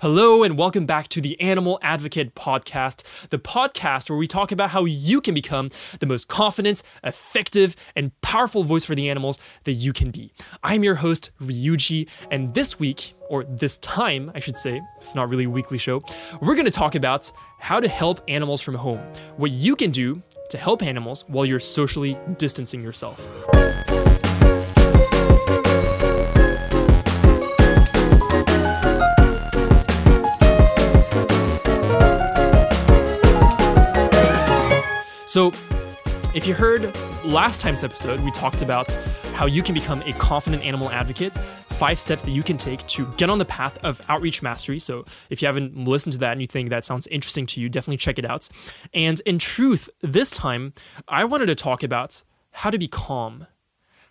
Hello, and welcome back to the Animal Advocate Podcast, the podcast where we talk about how you can become the most confident, effective, and powerful voice for the animals that you can be. I'm your host, Ryuji, and this week, or this time, I should say, it's not really a weekly show, we're going to talk about how to help animals from home, what you can do to help animals while you're socially distancing yourself. So, if you heard last time's episode, we talked about how you can become a confident animal advocate, five steps that you can take to get on the path of outreach mastery. So, if you haven't listened to that and you think that sounds interesting to you, definitely check it out. And in truth, this time, I wanted to talk about how to be calm.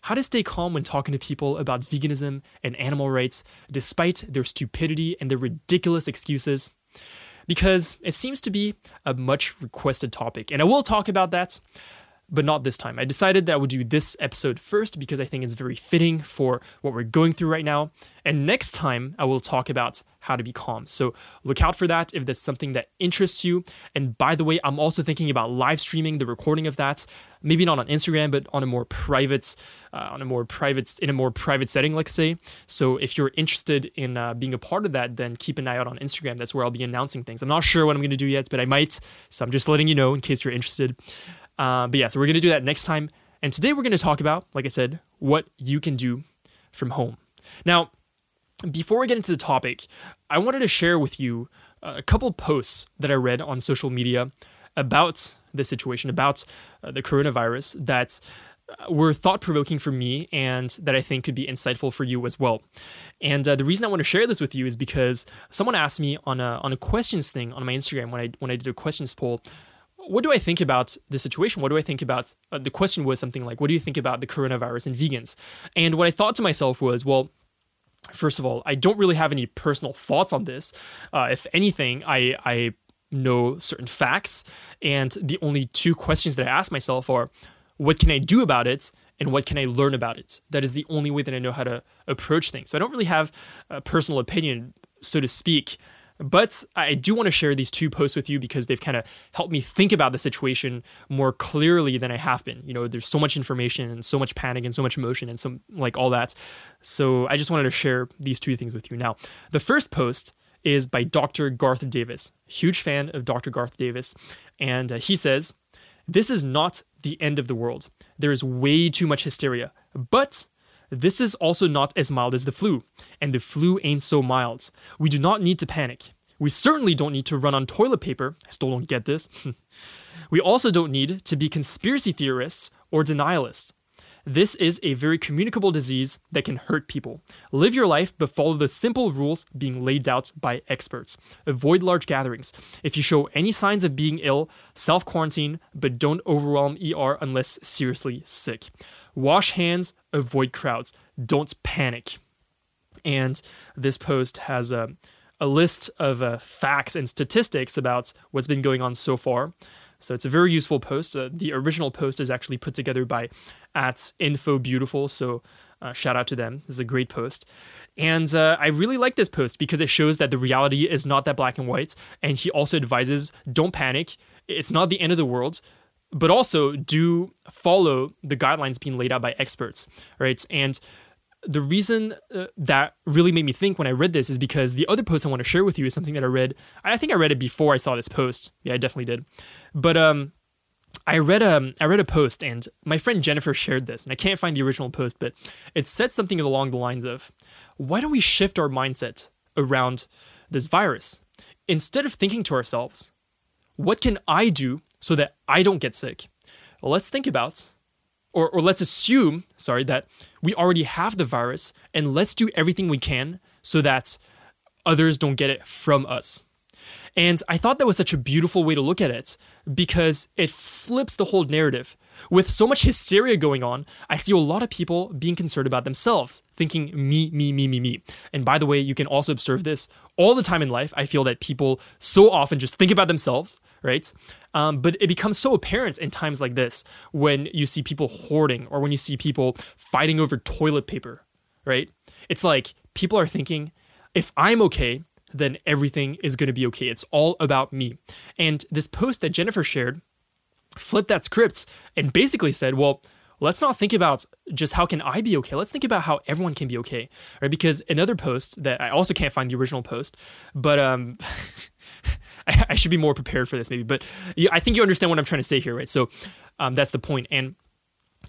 How to stay calm when talking to people about veganism and animal rights, despite their stupidity and their ridiculous excuses because it seems to be a much requested topic. And I will talk about that, but not this time. I decided that I would do this episode first because I think it's very fitting for what we're going through right now. And next time, I will talk about how to be calm. So look out for that if that's something that interests you. And by the way, I'm also thinking about live streaming the recording of that. Maybe not on Instagram, but on a more private, uh, on a more private, in a more private setting, let's say. So if you're interested in uh, being a part of that, then keep an eye out on Instagram. That's where I'll be announcing things. I'm not sure what I'm going to do yet, but I might. So I'm just letting you know in case you're interested. Uh, but yeah, so we're going to do that next time. And today we're going to talk about, like I said, what you can do from home. Now, before we get into the topic, I wanted to share with you a couple posts that I read on social media about this situation, about uh, the coronavirus, that uh, were thought provoking for me and that I think could be insightful for you as well. And uh, the reason I want to share this with you is because someone asked me on a on a questions thing on my Instagram when I when I did a questions poll what do I think about the situation? What do I think about uh, the question was something like, what do you think about the coronavirus and vegans? And what I thought to myself was, well, first of all, I don't really have any personal thoughts on this. Uh, if anything, I, I know certain facts. And the only two questions that I ask myself are, what can I do about it? And what can I learn about it? That is the only way that I know how to approach things. So I don't really have a personal opinion, so to speak, but I do want to share these two posts with you because they've kind of helped me think about the situation more clearly than I have been. You know, there's so much information and so much panic and so much emotion and some like all that. So I just wanted to share these two things with you. Now, the first post is by Dr. Garth Davis. Huge fan of Dr. Garth Davis. And uh, he says, This is not the end of the world. There is way too much hysteria. But this is also not as mild as the flu, and the flu ain't so mild. We do not need to panic. We certainly don't need to run on toilet paper. I still don't get this. we also don't need to be conspiracy theorists or denialists. This is a very communicable disease that can hurt people. Live your life, but follow the simple rules being laid out by experts. Avoid large gatherings. If you show any signs of being ill, self quarantine, but don't overwhelm ER unless seriously sick. Wash hands, avoid crowds. Don't panic. And this post has a, a list of uh, facts and statistics about what's been going on so far. So it's a very useful post. Uh, the original post is actually put together by at Info Beautiful. So uh, shout out to them. This is a great post. And uh, I really like this post because it shows that the reality is not that black and white. And he also advises don't panic. It's not the end of the world but also do follow the guidelines being laid out by experts, right? And the reason uh, that really made me think when I read this is because the other post I want to share with you is something that I read. I think I read it before I saw this post. Yeah, I definitely did. But um, I read a um, I read a post and my friend Jennifer shared this, and I can't find the original post, but it said something along the lines of, "Why don't we shift our mindset around this virus instead of thinking to ourselves, what can I do so that I don't get sick. Well, let's think about, or, or let's assume, sorry, that we already have the virus and let's do everything we can so that others don't get it from us. And I thought that was such a beautiful way to look at it because it flips the whole narrative. With so much hysteria going on, I see a lot of people being concerned about themselves, thinking me, me, me, me, me. And by the way, you can also observe this all the time in life. I feel that people so often just think about themselves, right? Um, but it becomes so apparent in times like this when you see people hoarding or when you see people fighting over toilet paper, right? It's like people are thinking, if I'm okay, then everything is going to be okay. It's all about me. And this post that Jennifer shared flipped that script and basically said, well, let's not think about just how can I be okay. Let's think about how everyone can be okay, right? Because another post that I also can't find the original post, but um, I, I, should be more prepared for this maybe. But I think you understand what I'm trying to say here, right? So um, that's the point. And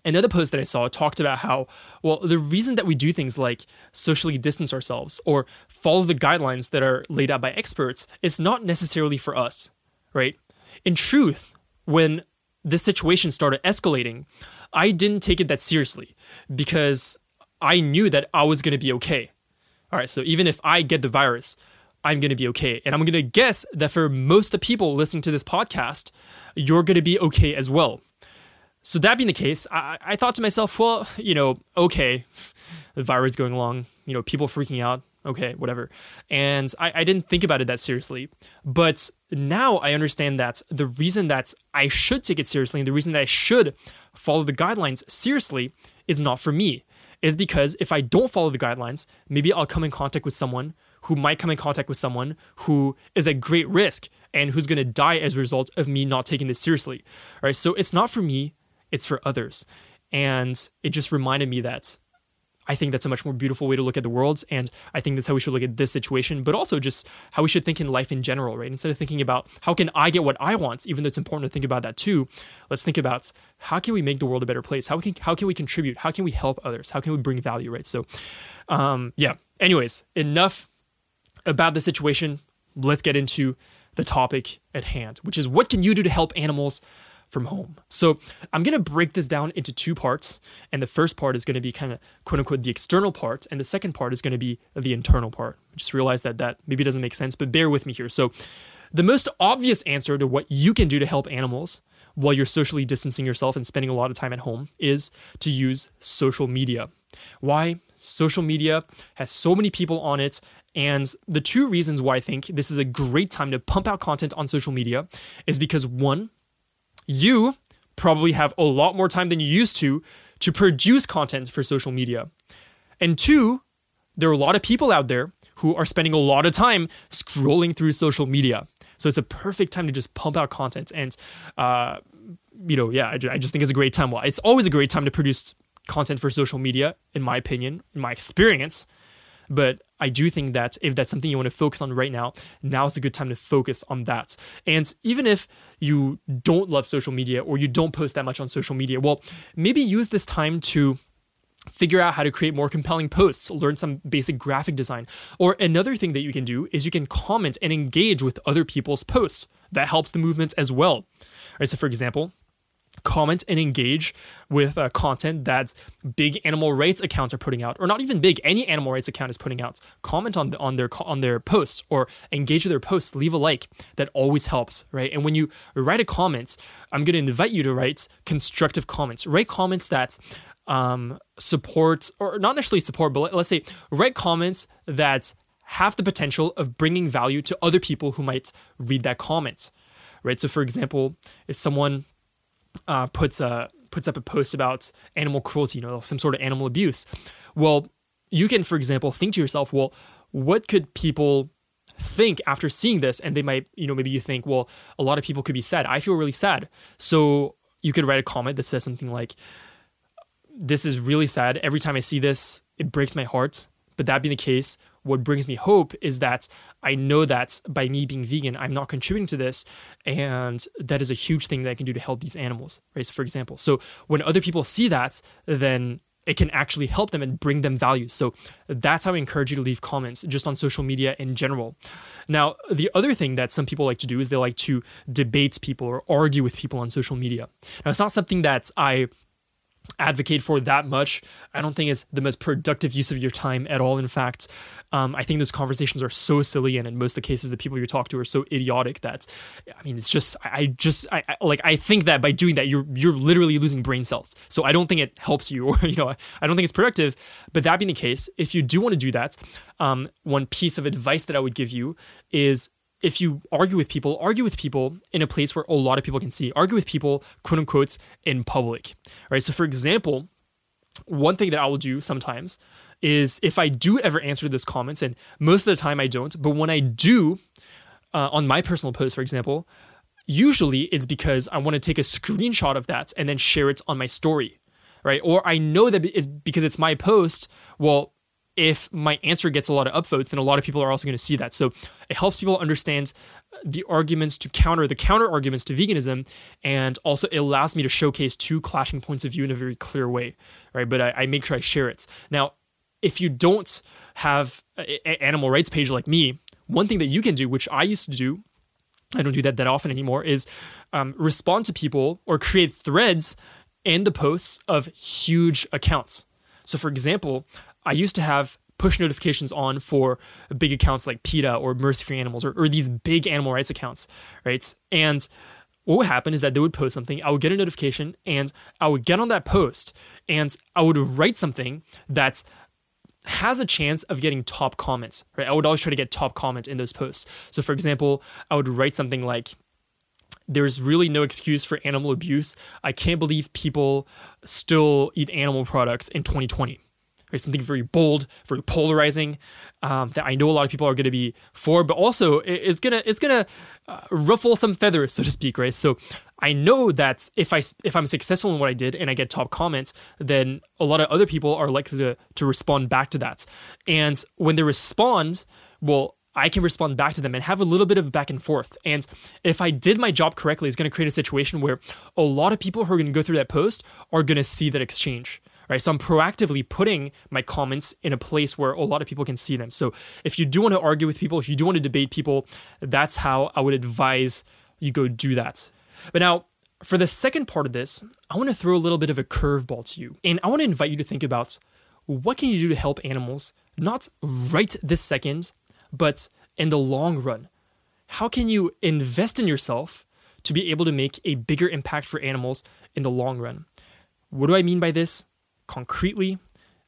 another post that I saw talked about how, well, the reason that we do things like socially distance ourselves or follow the guidelines that are laid out by experts is not necessarily for us, right? In truth, when this situation started escalating, I didn't take it that seriously because I knew that I was going to be okay. All right, so even if I get the virus, I'm going to be okay. And I'm going to guess that for most of the people listening to this podcast, you're going to be okay as well. So that being the case, I, I thought to myself, well, you know, okay, the virus going along, you know, people freaking out, okay, whatever. And I, I didn't think about it that seriously. But now I understand that the reason that I should take it seriously and the reason that I should follow the guidelines seriously is not for me. Is because if I don't follow the guidelines, maybe I'll come in contact with someone who might come in contact with someone who is at great risk and who's going to die as a result of me not taking this seriously. All right, so it's not for me, it's for others. And it just reminded me that I think that's a much more beautiful way to look at the world. And I think that's how we should look at this situation, but also just how we should think in life in general, right? Instead of thinking about how can I get what I want, even though it's important to think about that too, let's think about how can we make the world a better place? How can, how can we contribute? How can we help others? How can we bring value, right? So, um, yeah. Anyways, enough about the situation. Let's get into the topic at hand, which is what can you do to help animals from home. So I'm going to break this down into two parts. And the first part is going to be kind of quote unquote the external part. And the second part is going to be the internal part. I just realized that that maybe doesn't make sense, but bear with me here. So the most obvious answer to what you can do to help animals while you're socially distancing yourself and spending a lot of time at home is to use social media. Why? Social media has so many people on it. And the two reasons why I think this is a great time to pump out content on social media is because one, you probably have a lot more time than you used to to produce content for social media. And two, there are a lot of people out there who are spending a lot of time scrolling through social media. So it's a perfect time to just pump out content. And, uh, you know, yeah, I, I just think it's a great time. Well, it's always a great time to produce content for social media, in my opinion, in my experience. But I do think that if that's something you want to focus on right now, now is a good time to focus on that. And even if you don't love social media or you don't post that much on social media, well, maybe use this time to figure out how to create more compelling posts, learn some basic graphic design. Or another thing that you can do is you can comment and engage with other people's posts. That helps the movement as well. All right, so for example, comment and engage with uh, content that big animal rights accounts are putting out, or not even big, any animal rights account is putting out. Comment on on their on their posts or engage with their posts. Leave a like. That always helps, right? And when you write a comment, I'm going to invite you to write constructive comments. Write comments that um, support, or not necessarily support, but let's say write comments that have the potential of bringing value to other people who might read that comment, right? So, for example, if someone uh, puts a puts up a post about animal cruelty, you know, some sort of animal abuse. Well, you can, for example, think to yourself, well, what could people think after seeing this? And they might, you know, maybe you think, well, a lot of people could be sad. I feel really sad. So you could write a comment that says something like, this is really sad. Every time I see this, it breaks my heart. But that being the case, what brings me hope is that I know that by me being vegan, I'm not contributing to this. And that is a huge thing that I can do to help these animals, right? So, for example, so when other people see that, then it can actually help them and bring them value. So that's how I encourage you to leave comments just on social media in general. Now, the other thing that some people like to do is they like to debate people or argue with people on social media. Now, it's not something that I advocate for that much. I don't think is the most productive use of your time at all. In fact, um, I think those conversations are so silly, and in most of the cases, the people you talk to are so idiotic that, I mean, it's just I, just I, I, like I think that by doing that, you're you're literally losing brain cells. So I don't think it helps you, or you know, I don't think it's productive. But that being the case, if you do want to do that, um, one piece of advice that I would give you is if you argue with people, argue with people in a place where a lot of people can see. Argue with people, quote unquote, in public. Right. So, for example, one thing that I will do sometimes is if I do ever answer those comments, and most of the time I don't, but when I do, uh, on my personal post, for example, usually it's because I want to take a screenshot of that and then share it on my story, right? Or I know that it's because it's my post. Well, if my answer gets a lot of upvotes, then a lot of people are also going to see that. So it helps people understand the arguments to counter the counter arguments to veganism, and also it allows me to showcase two clashing points of view in a very clear way, right? But I, I make sure I share it. Now, if you don't have an animal rights page like me, one thing that you can do, which I used to do, I don't do that that often anymore, is um, respond to people or create threads in the posts of huge accounts. So, for example, I used to have push notifications on for big accounts like PETA or Mercy for Animals or, or these big animal rights accounts, right? And what would happen is that they would post something, I would get a notification, and I would get on that post and I would write something that has a chance of getting top comments, right? I would always try to get top comments in those posts. So, for example, I would write something like, there's really no excuse for animal abuse. I can't believe people still eat animal products in 2020 right? Something very bold, very polarizing um, that I know a lot of people are going to be for, but also is gonna it's gonna uh, ruffle some feathers, so to speak, right? So I know that if I if I'm successful in what I did and I get top comments, then a lot of other people are likely to to respond back to that, and when they respond, well. I can respond back to them and have a little bit of back and forth. And if I did my job correctly, it's going to create a situation where a lot of people who are going to go through that post are going to see that exchange right? So I'm proactively putting my comments in a place where a lot of people can see them. So if you do want to argue with people, if you do want to debate people, that's how I would advise you go do that. But now, for the second part of this, I want to throw a little bit of a curveball to you. And I want to invite you to think about what can you do to help animals, not right this second, but in the long run. How can you invest in yourself to be able to make a bigger impact for animals in the long run? What do I mean by this? Concretely,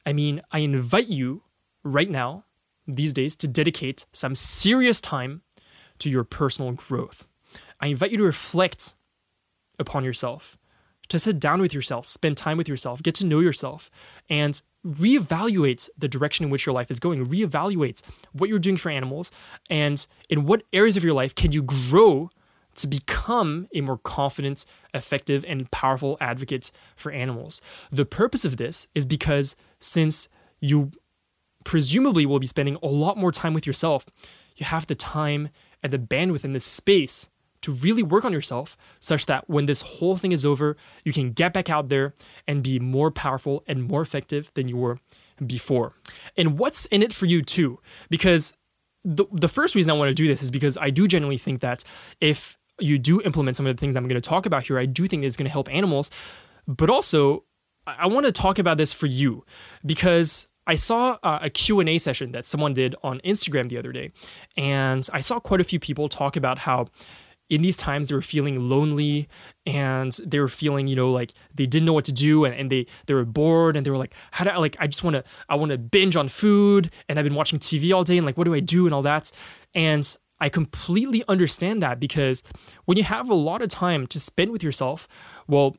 I mean, I invite you right now, these days, to dedicate some serious time to your personal growth. I invite you to reflect upon yourself, to sit down with yourself, spend time with yourself, get to know yourself, and reevaluate the direction in which your life is going. Reevaluate what you're doing for animals and in what areas of your life can you grow to become a more confident, effective, and powerful advocate for animals. The purpose of this is because since you presumably will be spending a lot more time with yourself, you have the time and the bandwidth and the space to really work on yourself such that when this whole thing is over, you can get back out there and be more powerful and more effective than you were before. And what's in it for you too? Because the, the first reason I want to do this is because I do generally think that if you do implement some of the things I'm going to talk about here, I do think it's going to help animals. But also, I want to talk about this for you because I saw uh, a Q&A session that someone did on Instagram the other day, and I saw quite a few people talk about how in these times they were feeling lonely and they were feeling you know like they didn't know what to do and, and they they were bored and they were like how do I like I just want to I want to binge on food and I've been watching TV all day and like what do I do and all that and I completely understand that because when you have a lot of time to spend with yourself, well,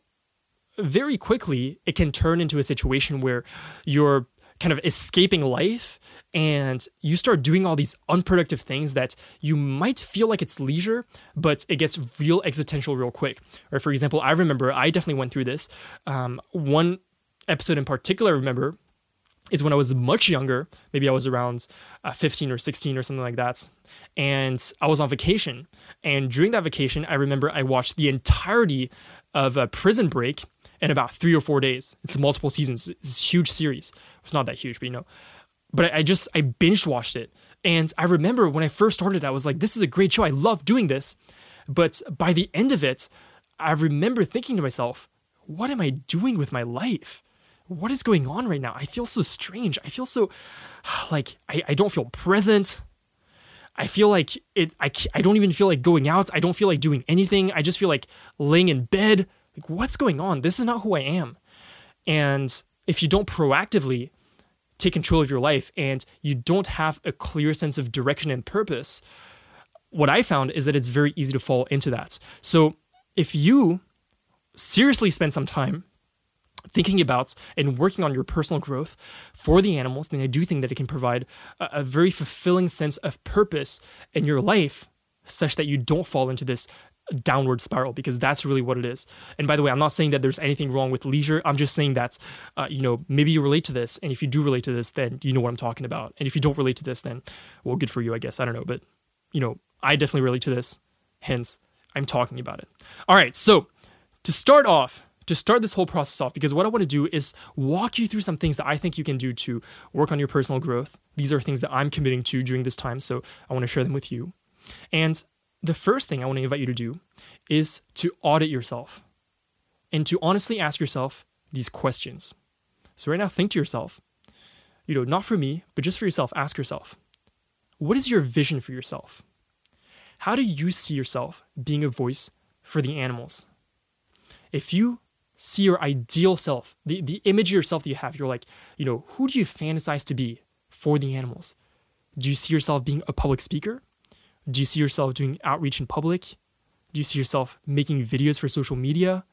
very quickly it can turn into a situation where you're kind of escaping life and you start doing all these unproductive things that you might feel like it's leisure, but it gets real existential real quick. Or for example, I remember I definitely went through this. Um, one episode in particular, I remember is when I was much younger. Maybe I was around uh, 15 or 16 or something like that. And I was on vacation. And during that vacation, I remember I watched the entirety of a Prison Break in about three or four days. It's multiple seasons. It's a huge series. It's not that huge, but you know. But I, I just I binge watched it, and I remember when I first started, I was like, "This is a great show. I love doing this." But by the end of it, I remember thinking to myself, "What am I doing with my life?" What is going on right now? I feel so strange. I feel so like I, I don't feel present. I feel like it. I, I don't even feel like going out. I don't feel like doing anything. I just feel like laying in bed. Like, what's going on? This is not who I am. And if you don't proactively take control of your life and you don't have a clear sense of direction and purpose, what I found is that it's very easy to fall into that. So if you seriously spend some time thinking about and working on your personal growth for the animals, then I do think that it can provide a, a, very fulfilling sense of purpose in your life, such that you don't fall into this downward spiral because that's really what it is. And by the way, I'm not saying that there's anything wrong with leisure. I'm just saying that, uh, you know, maybe you relate to this. And if you do relate to this, then you know what I'm talking about. And if you don't relate to this, then, well, good for you, I guess. I don't know. But, you know, I definitely relate to this. Hence, I'm talking about it. All right. So to start off, to start this whole process off, because what I want to do is walk you through some things that I think you can do to work on your personal growth. These are things that I'm committing to during this time. So I want to share them with you. And the first thing I want to invite you to do is to audit yourself and to honestly ask yourself these questions. So, right now, think to yourself, you know, not for me, but just for yourself, ask yourself, what is your vision for yourself? How do you see yourself being a voice for the animals? If you see your ideal self, the, the image of yourself that you have, you're like, you know, who do you fantasize to be for the animals? Do you see yourself being a public speaker? Do you see yourself doing outreach in public? Do you see yourself making videos for social media?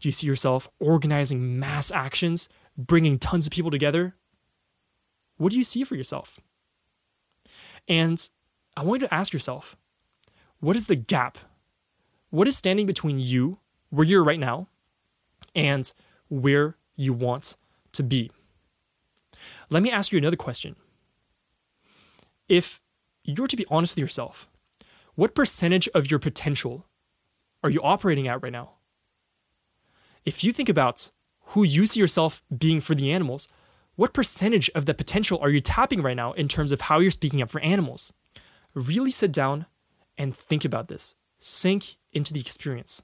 Do you see yourself organizing mass actions, bringing tons of people together? What do you see for yourself? And I want you to ask yourself what is the gap? What is standing between you, where you're right now, and where you want to be? Let me ask you another question. If you're to be honest with yourself, what percentage of your potential are you operating at right now? If you think about who you see yourself being for the animals, what percentage of the potential are you tapping right now in terms of how you're speaking up for animals? Really sit down and think about this. Sink into the experience.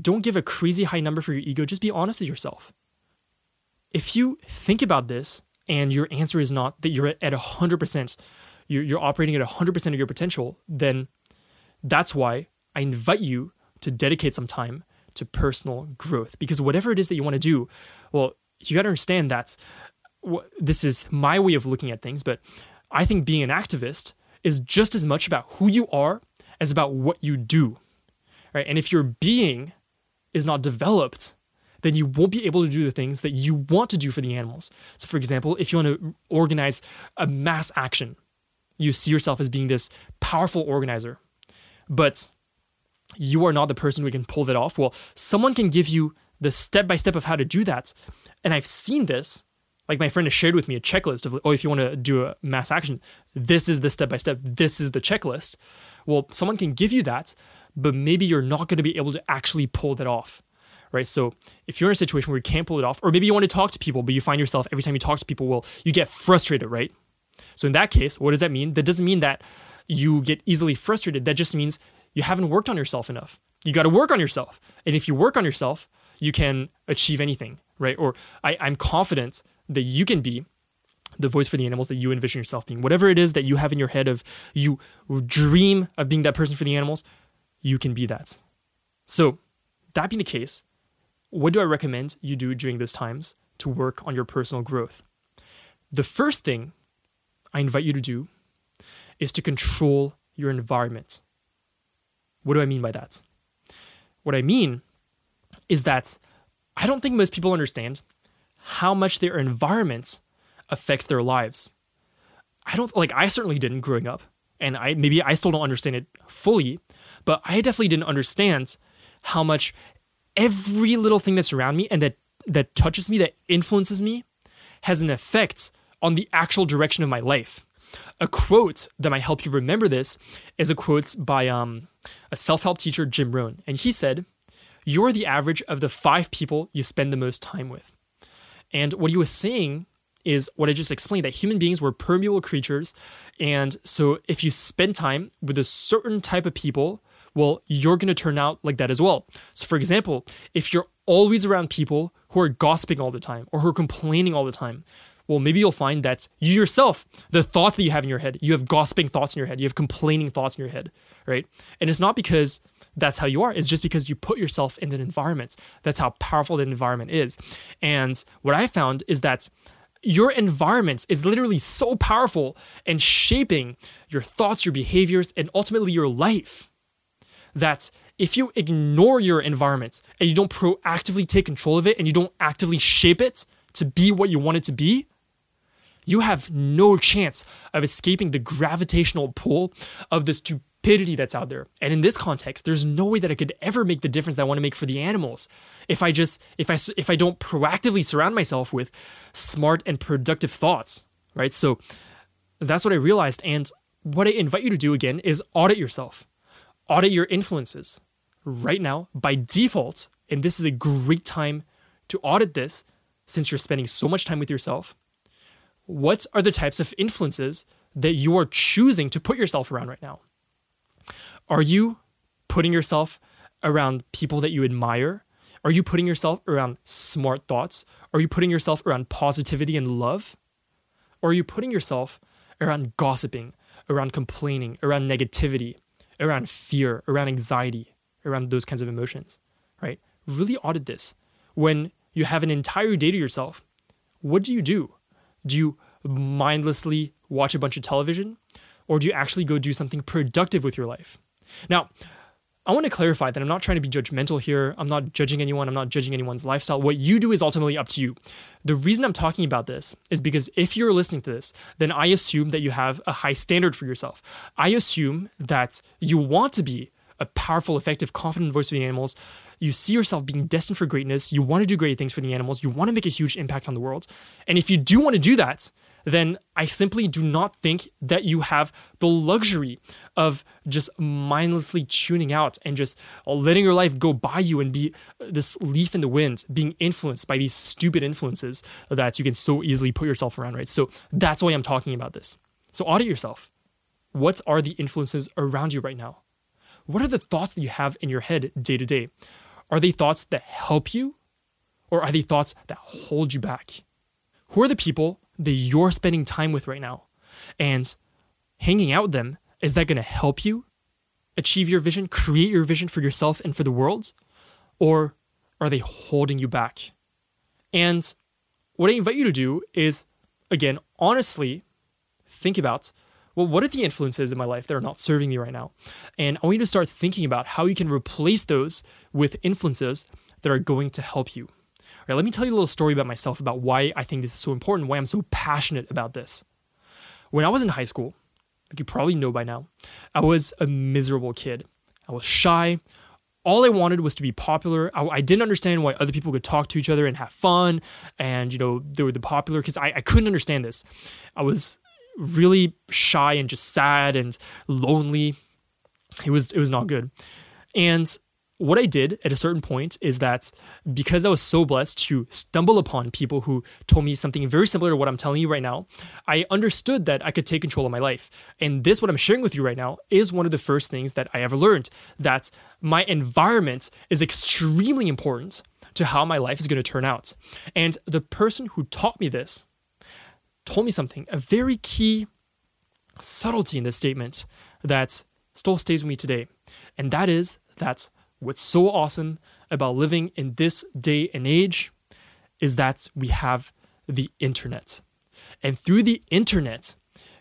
Don't give a crazy high number for your ego, just be honest with yourself. If you think about this and your answer is not that you're at 100%, you're, you're operating at 100% of your potential, then that's why I invite you to dedicate some time to personal growth because whatever it is that you want to do, well, you got to understand that this is my way of looking at things, but I think being an activist is just as much about who you are as about what you do. Right? And if your being is not developed, then you won't be able to do the things that you want to do for the animals. So, for example, if you want to organize a mass action, you see yourself as being this powerful organizer, but you are not the person who can pull that off. Well, someone can give you the step by step of how to do that. And I've seen this. Like my friend has shared with me a checklist of, oh, if you want to do a mass action, this is the step by step, this is the checklist. Well, someone can give you that, but maybe you're not going to be able to actually pull that off. Right. So if you're in a situation where you can't pull it off, or maybe you want to talk to people, but you find yourself every time you talk to people, well, you get frustrated, right? So in that case, what does that mean? That doesn't mean that you get easily frustrated. That just means you haven't worked on yourself enough. You got to work on yourself. And if you work on yourself, you can achieve anything, right? Or I, I'm confident that you can be the voice for the animals that you envision yourself being. Whatever it is that you have in your head of you dream of being that person for the animals, you can be that. So, that being the case, what do I recommend you do during those times to work on your personal growth? The first thing I invite you to do is to control your environment. What do I mean by that? What I mean is that I don't think most people understand how much their environment affects their lives. I don't like I certainly didn't growing up, and I maybe I still don't understand it fully, but I definitely didn't understand how much every little thing that's around me and that that touches me, that influences me, has an effect on the actual direction of my life. A quote that might help you remember this is a quote by um, a self help teacher, Jim Rohn. And he said, You're the average of the five people you spend the most time with. And what he was saying is what I just explained that human beings were permeable creatures. And so if you spend time with a certain type of people, well, you're going to turn out like that as well. So, for example, if you're always around people who are gossiping all the time or who are complaining all the time, well, maybe you'll find that you yourself, the thoughts that you have in your head, you have gossiping thoughts in your head, you have complaining thoughts in your head, right? And it's not because that's how you are, it's just because you put yourself in an environment. That's how powerful that environment is. And what I found is that your environment is literally so powerful and shaping your thoughts, your behaviors, and ultimately your life that if you ignore your environment and you don't proactively take control of it and you don't actively shape it to be what you want it to be, you have no chance of escaping the gravitational pull of the stupidity that's out there. And in this context, there's no way that I could ever make the difference that I want to make for the animals if I just if I if I don't proactively surround myself with smart and productive thoughts, right? So that's what I realized and what I invite you to do again is audit yourself. Audit your influences. Right now, by default, and this is a great time to audit this since you're spending so much time with yourself what are the types of influences that you are choosing to put yourself around right now? Are you putting yourself around people that you admire? Are you putting yourself around smart thoughts? Are you putting yourself around positivity and love? Or are you putting yourself around gossiping, around complaining, around negativity, around fear, around anxiety, around those kinds of emotions, right? Really audit this. When you have an entire day to yourself, what do you do? Do you mindlessly watch a bunch of television? Or do you actually go do something productive with your life? Now, I want to clarify that I'm not trying to be judgmental here. I'm not judging anyone. I'm not judging anyone's lifestyle. What you do is ultimately up to you. The reason I'm talking about this is because if you're listening to this, then I assume that you have a high standard for yourself. I assume that you want to be a powerful, effective, confident voice for the animals. You see yourself being destined for greatness. You want to do great things for the animals. You want to make a huge impact on the world. And if you do want to do that, then I simply do not think that you have the luxury of just mindlessly tuning out and just letting your life go by you and be uh, this leaf in the wind, being influenced by these stupid influences that you can so easily put yourself around, right? So that's why I'm talking about this. So audit yourself. What are the influences around you right now? What are the thoughts that you have in your head day to day? Are they thoughts that help you or are they thoughts that hold you back? Who are the people that you're spending time with right now? And hanging out with them, is that going to help you achieve your vision, create your vision for yourself and for the world? Or are they holding you back? And what I invite you to do is, again, honestly think about well, what are the influences in my life that are not serving me right now? And I want you to start thinking about how you can replace those with influences that are going to help you. Right, let me tell you a little story about myself about why I think this is so important, why I'm so passionate about this. When I was in high school, like you probably know by now, I was a miserable kid. I was shy. All I wanted was to be popular. I, I, didn't understand why other people could talk to each other and have fun. And, you know, they were the popular kids. I, I couldn't understand this. I was really shy and just sad and lonely. It was it was not good. And what I did at a certain point is that because I was so blessed to stumble upon people who told me something very similar to what I'm telling you right now, I understood that I could take control of my life. And this, what I'm sharing with you right now, is one of the first things that I ever learned that my environment is extremely important to how my life is going to turn out. And the person who taught me this told me something, a very key subtlety in this statement that still stays with me today. And that is that what's so awesome about living in this day and age is that we have the internet. And through the internet,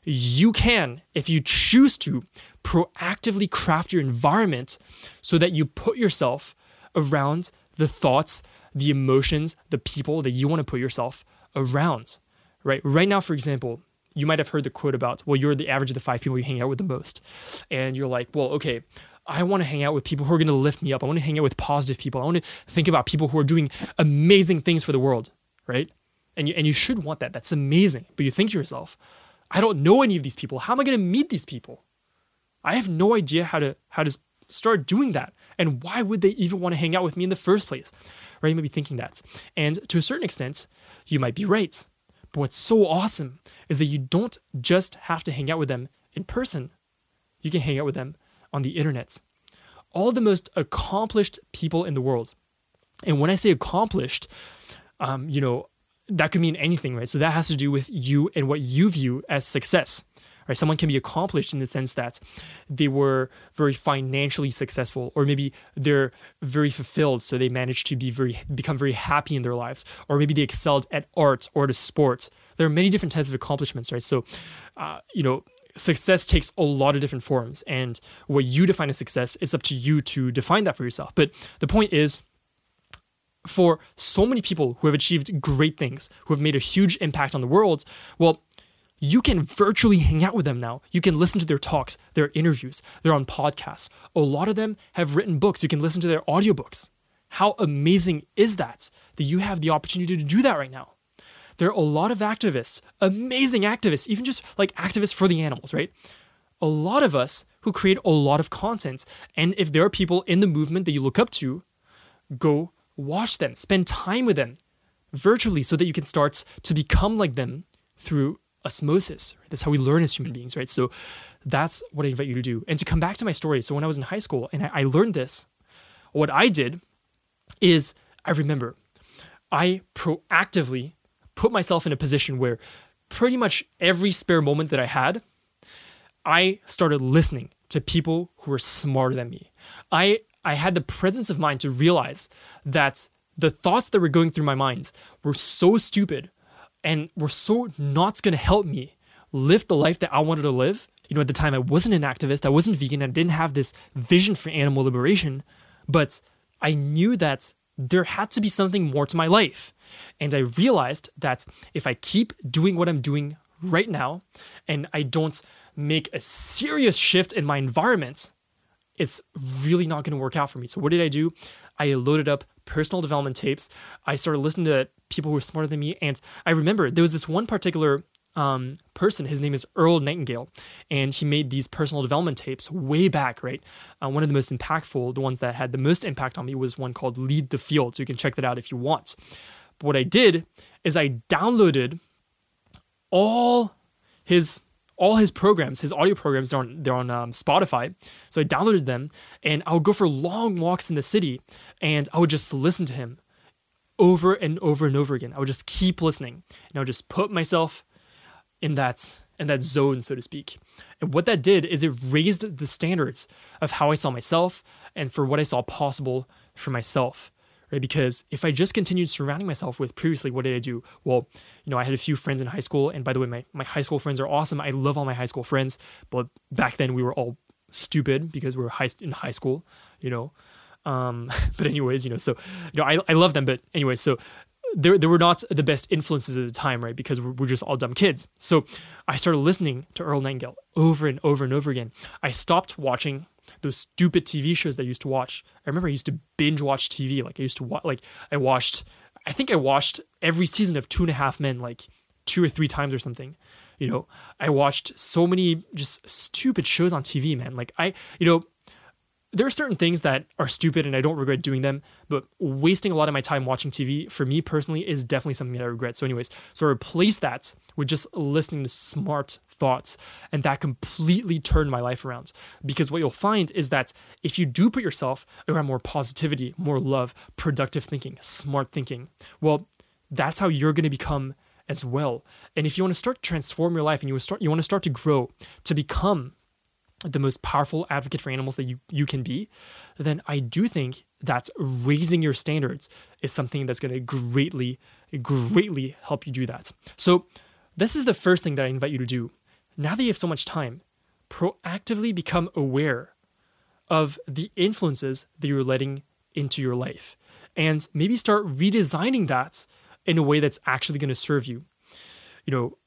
you can, if you choose to, proactively craft your environment so that you put yourself around the thoughts, the emotions, the people that you want to put yourself around right? Right now, for example, you might have heard the quote about, well, you're the average of the five people you hang out with the most. And you're like, well, okay, I want to hang out with people who are going to lift me up. I want to hang out with positive people. I want to think about people who are doing amazing things for the world, right? And you, and you should want that. That's amazing. But you think to yourself, I don't know any of these people. How am I going to meet these people? I have no idea how to how to start doing that. And why would they even want to hang out with me in the first place? Right? You might be thinking that. And to a certain extent, you might be right. But what's so awesome is that you don't just have to hang out with them in person, you can hang out with them on the internet. All the most accomplished people in the world. And when I say accomplished, um, you know, that could mean anything, right? So that has to do with you and what you view as success. Right? Someone can be accomplished in the sense that they were very financially successful, or maybe they're very fulfilled, so they managed to be very become very happy in their lives, or maybe they excelled at art or to sports. There are many different types of accomplishments, right? So, uh, you know, success takes a lot of different forms, and what you define as success is up to you to define that for yourself. But the point is, for so many people who have achieved great things, who have made a huge impact on the world, well, you can virtually hang out with them now. You can listen to their talks, their interviews, they're on podcasts. A lot of them have written books. You can listen to their audiobooks. How amazing is that? That you have the opportunity to do that right now. There are a lot of activists, amazing activists, even just like activists for the animals, right? A lot of us who create a lot of content. And if there are people in the movement that you look up to, go watch them, spend time with them virtually so that you can start to become like them through osmosis. That's how we learn as human beings, right? So that's what I invite you to do. And to come back to my story, so when I was in high school and I, learned this, what I did is I remember I proactively put myself in a position where pretty much every spare moment that I had, I started listening to people who were smarter than me. I I had the presence of mind to realize that the thoughts that were going through my mind were so stupid and were so not going to help me live the life that I wanted to live. You know, at the time, I wasn't an activist, I wasn't vegan, I didn't have this vision for animal liberation, but I knew that there had to be something more to my life. And I realized that if I keep doing what I'm doing right now and I don't make a serious shift in my environment, it's really not going to work out for me. So, what did I do? I loaded up personal development tapes. I started listening to people who were smarter than me. And I remember there was this one particular um, person. His name is Earl Nightingale, and he made these personal development tapes way back, right? Uh, one of the most impactful, the ones that had the most impact on me, was one called Lead the Field. So you can check that out if you want. But what I did is I downloaded all his all his programs, his audio programs, they're on they're on um, Spotify. So I downloaded them, and I would go for long walks in the city, and I would just listen to him over and over and over again. I would just keep listening, and I would just put myself in that in that zone, so to speak. And what that did is it raised the standards of how I saw myself and for what I saw possible for myself right? Because if I just continued surrounding myself with previously, what did I do? Well, you know, I had a few friends in high school, and by the way, my, my high school friends are awesome. I love all my high school friends, but back then we were all stupid because we were high, in high school, you know. Um, but anyways, you know, so you know, I, I love them, but anyway, so they, they were not the best influences at the time, right? Because we're, we're just all dumb kids. So I started listening to Earl Nightingale over and over and over again. I stopped watching those stupid TV shows that I used to watch. I remember I used to binge watch TV. Like I used to watch, like I watched, I think I watched every season of Two and a Half Men like two or three times or something. You know, I watched so many just stupid shows on TV, man. Like I, you know, there are certain things that are stupid and I don't regret doing them, but wasting a lot of my time watching TV for me personally is definitely something that I regret. So, anyways, so replace that with just listening to smart thoughts, and that completely turned my life around. Because what you'll find is that if you do put yourself around more positivity, more love, productive thinking, smart thinking, well, that's how you're going to become as well. And if you want to start to transform your life and you want to start, you want to start to grow to become the most powerful advocate for animals that you, you can be, then I do think that raising your standards is something that's going to greatly, greatly help you do that. So, this is the first thing that I invite you to do. Now that you have so much time, proactively become aware of the influences that you're letting into your life and maybe start redesigning that in a way that's actually going to serve you. You know,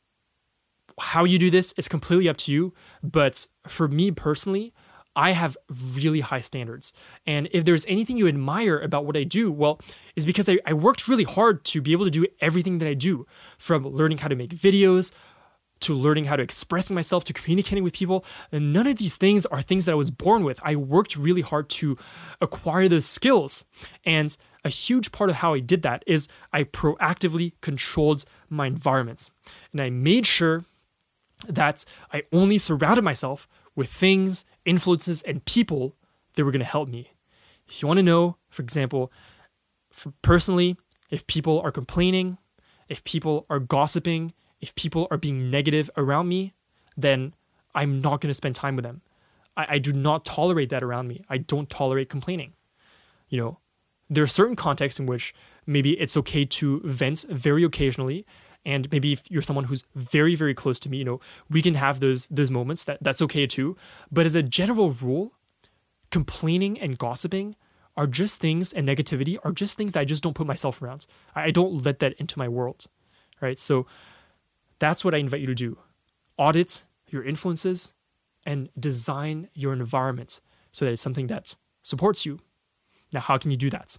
how you do this is completely up to you. But for me personally, I have really high standards. And if there's anything you admire about what I do, well, is because I, I, worked really hard to be able to do everything that I do from learning how to make videos to learning how to express myself to communicating with people. And none of these things are things that I was born with. I worked really hard to acquire those skills. And a huge part of how I did that is I proactively controlled my environments. And I made sure that I only surrounded myself with things, influences, and people that were going to help me. If you want to know, for example, for personally, if people are complaining, if people are gossiping, if people are being negative around me, then I'm not going to spend time with them. I, I do not tolerate that around me. I don't tolerate complaining. You know, there are certain contexts in which maybe it's okay to vent very occasionally And maybe if you're someone who's very, very close to me, you know, we can have those those moments. That that's okay too. But as a general rule, complaining and gossiping are just things, and negativity are just things that I just don't put myself around. I don't let that into my world, right? So that's what I invite you to do. Audit your influences and design your environment so that it's something that supports you. Now, how can you do that?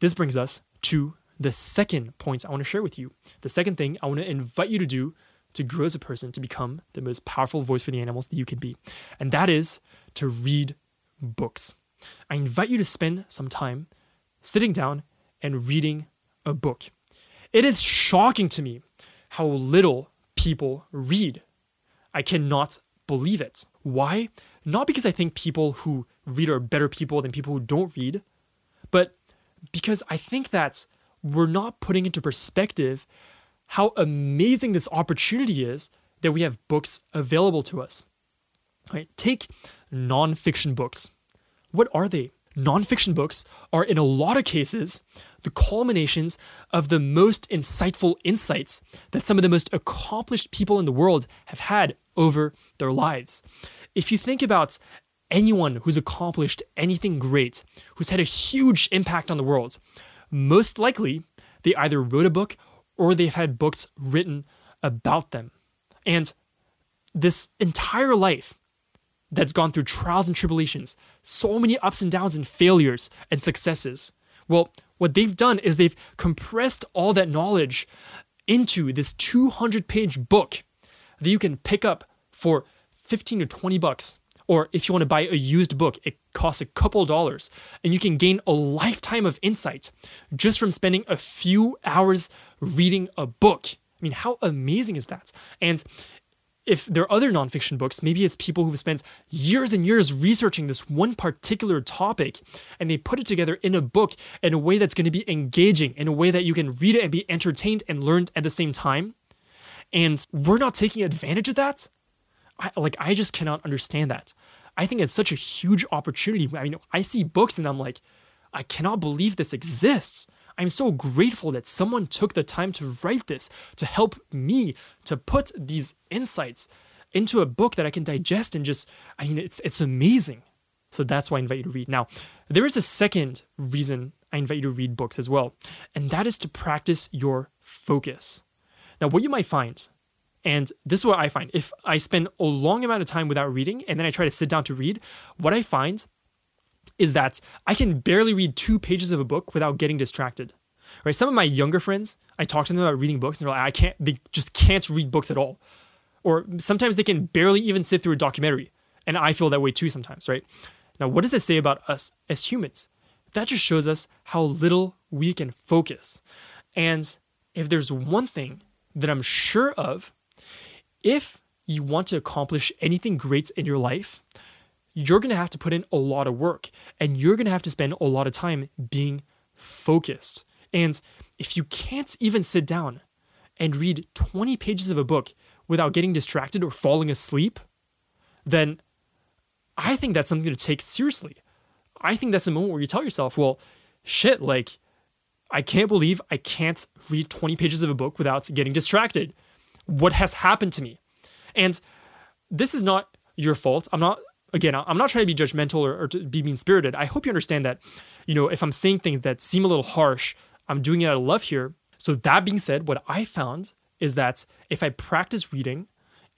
This brings us to the second point I want to share with you. The second thing I want to invite you to do to grow as a person, to become the most powerful voice for the animals that you can be. And that is to read books. I invite you to spend some time sitting down and reading a book. It is shocking to me how little people read. I cannot believe it. Why? Not because I think people who read are better people than people who don't read, but because I think that we're not putting into perspective how amazing this opportunity is that we have books available to us. Right? Take nonfiction books. What are they? Nonfiction books are, in a lot of cases, the culminations of the most insightful insights that some of the most accomplished people in the world have had over their lives. If you think about anyone who's accomplished anything great, who's had a huge impact on the world, most likely they either wrote a book or they've had books written about them. And this entire life that's gone through trials and tribulations, so many ups and downs and failures and successes. Well, what they've done is they've compressed all that knowledge into this 200 page book that you can pick up for 15 to 20 bucks. Or if you want to buy a used book, it costs a couple dollars. And you can gain a lifetime of insight just from spending a few hours reading a book. I mean, how amazing is that? And if there are other nonfiction books, maybe it's people who've spent years and years researching this one particular topic and they put it together in a book in a way that's going to be engaging, in a way that you can read it and be entertained and learned at the same time. And we're not taking advantage of that. I, like, I just cannot understand that. I think it's such a huge opportunity. I mean, I see books and I'm like, I cannot believe this exists. I'm so grateful that someone took the time to write this, to help me to put these insights into a book that I can digest and just, I mean, it's, it's amazing. So that's why I invite you to read. Now, there is a second reason I invite you to read books as well, and that is to practice your focus. Now, what you might find, and this is what I find, if I spend a long amount of time without reading and then I try to sit down to read, what I find is that I can barely read two pages of a book without getting distracted. Right? Some of my younger friends, I talk to them about reading books, and they're like, I can't, they just can't read books at all. Or sometimes they can barely even sit through a documentary. And I feel that way too sometimes, right? Now, what does it say about us as humans? That just shows us how little we can focus. And if there's one thing that I'm sure of, if you want to accomplish anything great in your life, you're going to have to put in a lot of work and you're going to have to spend a lot of time being focused. And if you can't even sit down and read 20 pages of a book without getting distracted or falling asleep, then I think that's something to take seriously. I think that's a moment where you tell yourself, well, shit, like, I can't believe I can't read 20 pages of a book without getting distracted. What has happened to me? And this is not your fault. I'm not again, I'm not trying to be judgmental or, or to be mean spirited. I hope you understand that, you know, if I'm saying things that seem a little harsh, I'm doing it out of love here. So, that being said, what I found is that if I practice reading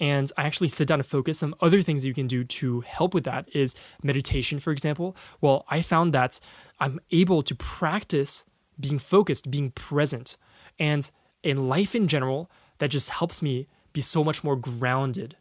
and I actually sit down and focus, some other things you can do to help with that is meditation, for example. Well, I found that I'm able to practice being focused, being present. And in life in general, that just helps me be so much more grounded,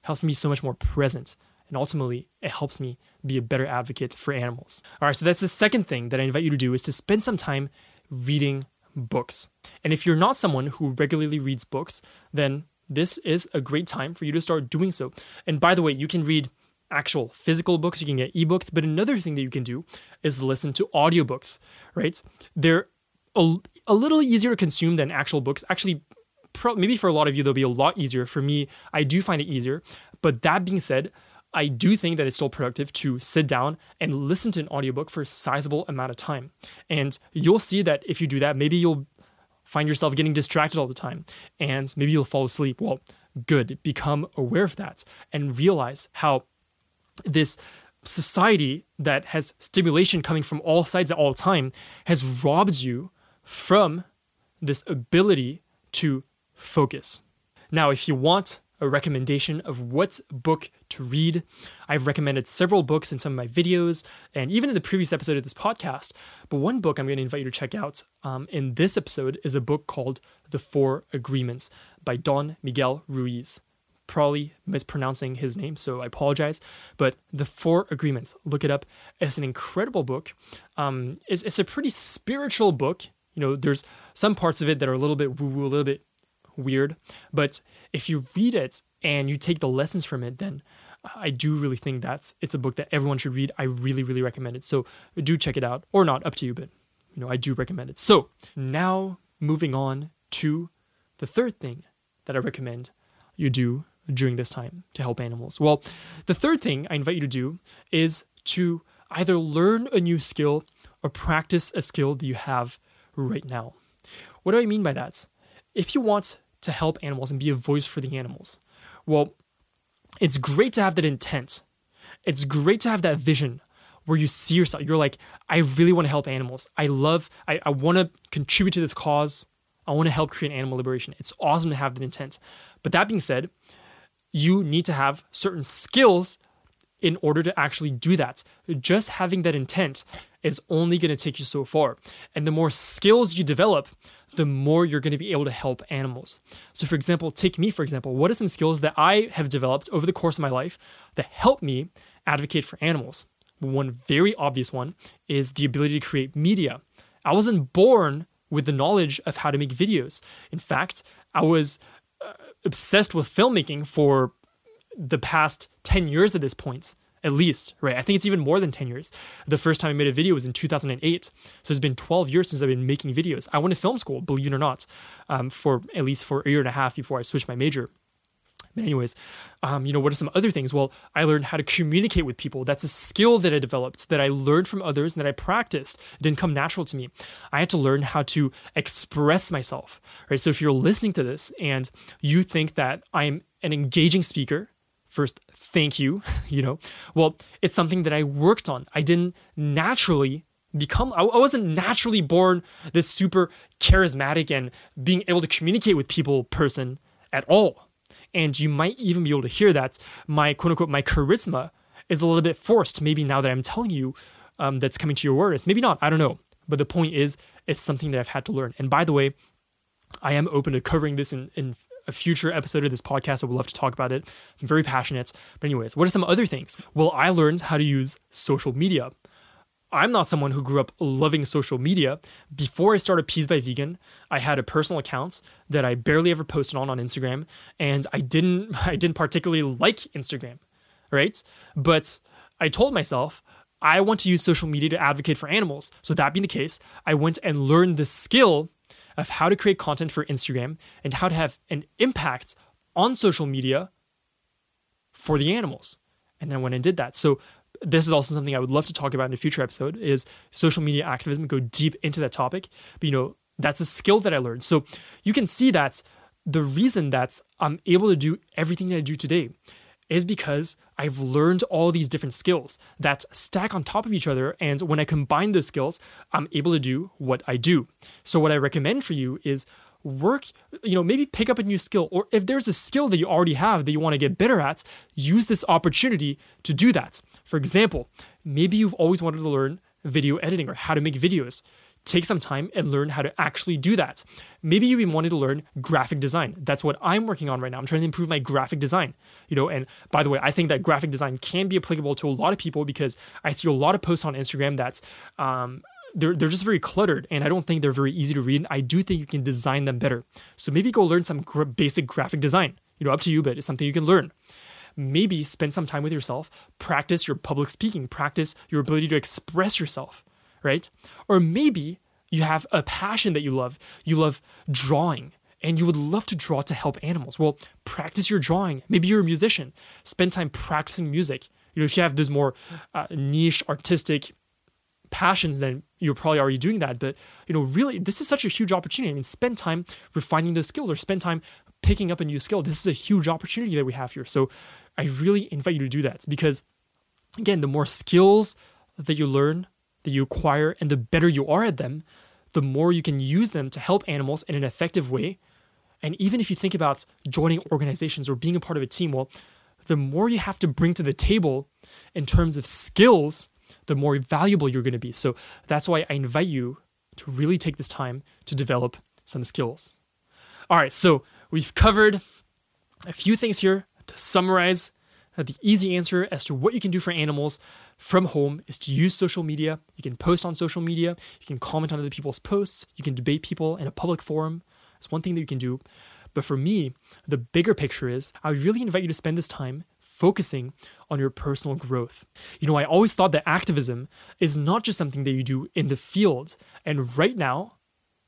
helps me be so much more present. And ultimately, it helps me be a better advocate for animals. All right, so that's the second thing that I invite you to do is to spend some time reading books. And if you're not someone who regularly reads books, then this is a great time for you to start doing so. And by the way, you can read actual physical books, you can get ebooks, but another thing that you can do is listen to audiobooks, right? They're a, a little easier to consume than actual books. Actually, pro- maybe for a lot of you, they'll be a lot easier. For me, I do find it easier. But that being said, I do think that it's still productive to sit down and listen to an audiobook for a sizable amount of time. And you'll see that if you do that, maybe you'll find yourself getting distracted all the time and maybe you'll fall asleep. Well, good. Become aware of that and realize how this society that has stimulation coming from all sides at all time has robbed you from this ability to focus. Now, if you want a recommendation of what book to read. I've recommended several books in some of my videos and even in the previous episode of this podcast. But one book I'm going to invite you to check out um, in this episode is a book called The Four Agreements by Don Miguel Ruiz. Probably mispronouncing his name, so I apologize. But The Four Agreements, look it up. It's an incredible book. Um, it's, it's a pretty spiritual book. You know, there's some parts of it that are a little bit woo woo, a little bit weird. But if you read it and you take the lessons from it, then I do really think that's it's a book that everyone should read. I really, really recommend it. So do check it out, or not, up to you. But you know, I do recommend it. So now moving on to the third thing that I recommend you do during this time to help animals. Well, the third thing I invite you to do is to either learn a new skill or practice a skill that you have right now. What do I mean by that? If you want to help animals and be a voice for the animals. Well, it's great to have that intent. It's great to have that vision where you see yourself. You're like, I really want to help animals. I love, I, I want to contribute to this cause. I want to help create animal liberation. It's awesome to have that intent. But that being said, you need to have certain skills in order to actually do that. Just having that intent is only going to take you so far. And the more skills you develop, the more you're going to be able to help animals. So, for example, take me, for example, what are some skills that I have developed over the course of my life that help me advocate for animals? One very obvious one is the ability to create media. I wasn't born with the knowledge of how to make videos. In fact, I was uh, obsessed with filmmaking for the past 10 years at this point at least, right? I think it's even more than 10 years. The first time I made a video was in 2008. So it's been 12 years since I've been making videos. I went to film school, believe it or not, um, for at least for a year and a half before I switched my major. But anyways, um, you know, what are some other things? Well, I learned how to communicate with people. That's a skill that I developed, that I learned from others, and that I practiced. It didn't come natural to me. I had to learn how to express myself, right? So if you're listening to this and you think that I'm an engaging speaker, first thank you you know. Well it's something that i worked on. I didn't naturally become i wasn't naturally born this super charismatic and being able to communicate with people person at all. And you might even be able to hear that my quote unquote my charisma is a little bit forced maybe now that i'm telling you um, that's coming to your awareness maybe not i don't know. But the point is it's something that i've had to learn. And by the way i am open to covering this in, in a future episode of this podcast. I would love to talk about it. I'm very passionate. But, anyways, what are some other things? Well, I learned how to use social media. I'm not someone who grew up loving social media. Before I started Peas by Vegan, I had a personal account that I barely ever posted on on Instagram, and I didn't I didn't particularly like Instagram, right? But I told myself I want to use social media to advocate for animals. So that being the case, I went and learned the skill of how to create content for Instagram and how to have an impact on social media for the animals. And then I went and did that. So this is also something I would love to talk about in a future episode is social media activism, go deep into that topic. But you know, that's a skill that I learned. So you can see that the reason that I'm able to do everything that I do today is because I've learned all these different skills that stack on top of each other. And when I combine those skills, I'm able to do what I do. So, what I recommend for you is work, you know, maybe pick up a new skill. Or if there's a skill that you already have that you want to get better at, use this opportunity to do that. For example, maybe you've always wanted to learn video editing or how to make videos take some time and learn how to actually do that. Maybe you've been wanting to learn graphic design. That's what I'm working on right now. I'm trying to improve my graphic design. You know, and by the way, I think that graphic design can be applicable to a lot of people because I see a lot of posts on Instagram that's um, they're, they're just very cluttered and I don't think they're very easy to read. I do think you can design them better. So maybe go learn some gr- basic graphic design. You know, up to you, but it's something you can learn maybe spend some time with yourself, practice your public speaking, practice your ability to express yourself right? Or maybe you have a passion that you love. You love drawing and you would love to draw to help animals. Well, practice your drawing. Maybe you're a musician. Spend time practicing music. You know, if you have those more uh, niche artistic passions, then you're probably already doing that. But you know, really, this is such a huge opportunity. I mean, spend time refining those skills or spend time picking up a new skill. This is a huge opportunity that we have here. So I really invite you to do that because again, the more skills that you learn, that you acquire, and the better you are at them, the more you can use them to help animals in an effective way. And even if you think about joining organizations or being a part of a team, well, the more you have to bring to the table in terms of skills, the more valuable you're going to be. So that's why I invite you to really take this time to develop some skills. All right, so we've covered a few things here to summarize. Uh, the easy answer as to what you can do for animals from home is to use social media. You can post on social media, you can comment on other people's posts, you can debate people in a public forum. It's one thing that you can do. But for me, the bigger picture is I really invite you to spend this time focusing on your personal growth. You know, I always thought that activism is not just something that you do in the field. And right now,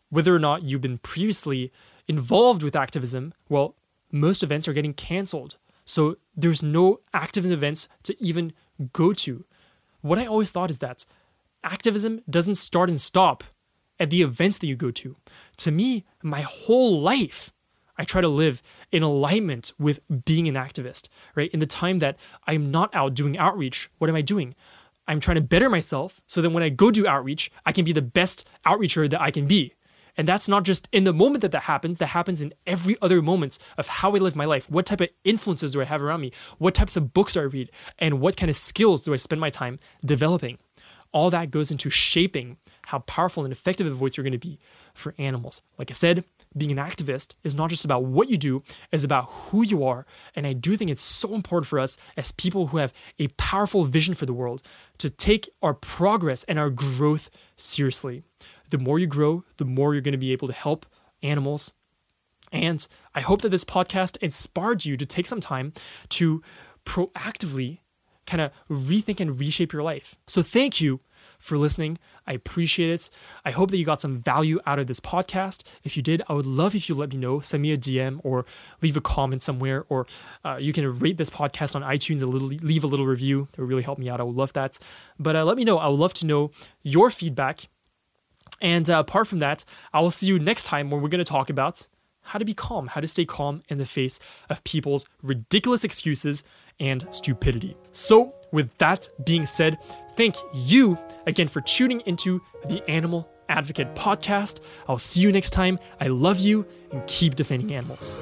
whether or not you've been previously involved with activism, well, most events are getting canceled. So there's no activism events to even go to. What I always thought is that activism doesn't start and stop at the events that you go to. To me, my whole life, I try to live in alignment with being an activist, right? In the time that I'm not out doing outreach, what am I doing? I'm trying to better myself so that when I go do outreach, I can be the best outreacher that I can be. And that's not just in the moment that that happens, that happens in every other moment of how I live my life. What type of influences do I have around me? What types of books do I read? And what kind of skills do I spend my time developing? All that goes into shaping how powerful and effective a voice you're going to be for animals. Like I said, being an activist is not just about what you do, it's about who you are. And I do think it's so important for us as people who have a powerful vision for the world to take our progress and our growth seriously the more you grow, the more you're going to be able to help animals. And I hope that this podcast inspired you to take some time to proactively kind of rethink and reshape your life. So thank you for listening. I appreciate it. I hope that you got some value out of this podcast. If you did, I would love if you let me know. Send me a DM or leave a comment somewhere, or uh, you can rate this podcast on iTunes and leave a little review. It would really help me out. I would love that. But uh, let me know. I would love to know your feedback and uh, apart from that, I will see you next time where we're going to talk about how to be calm, how to stay calm in the face of people's ridiculous excuses and stupidity. So, with that being said, thank you again for tuning into the Animal Advocate podcast. I'll see you next time. I love you and keep defending animals.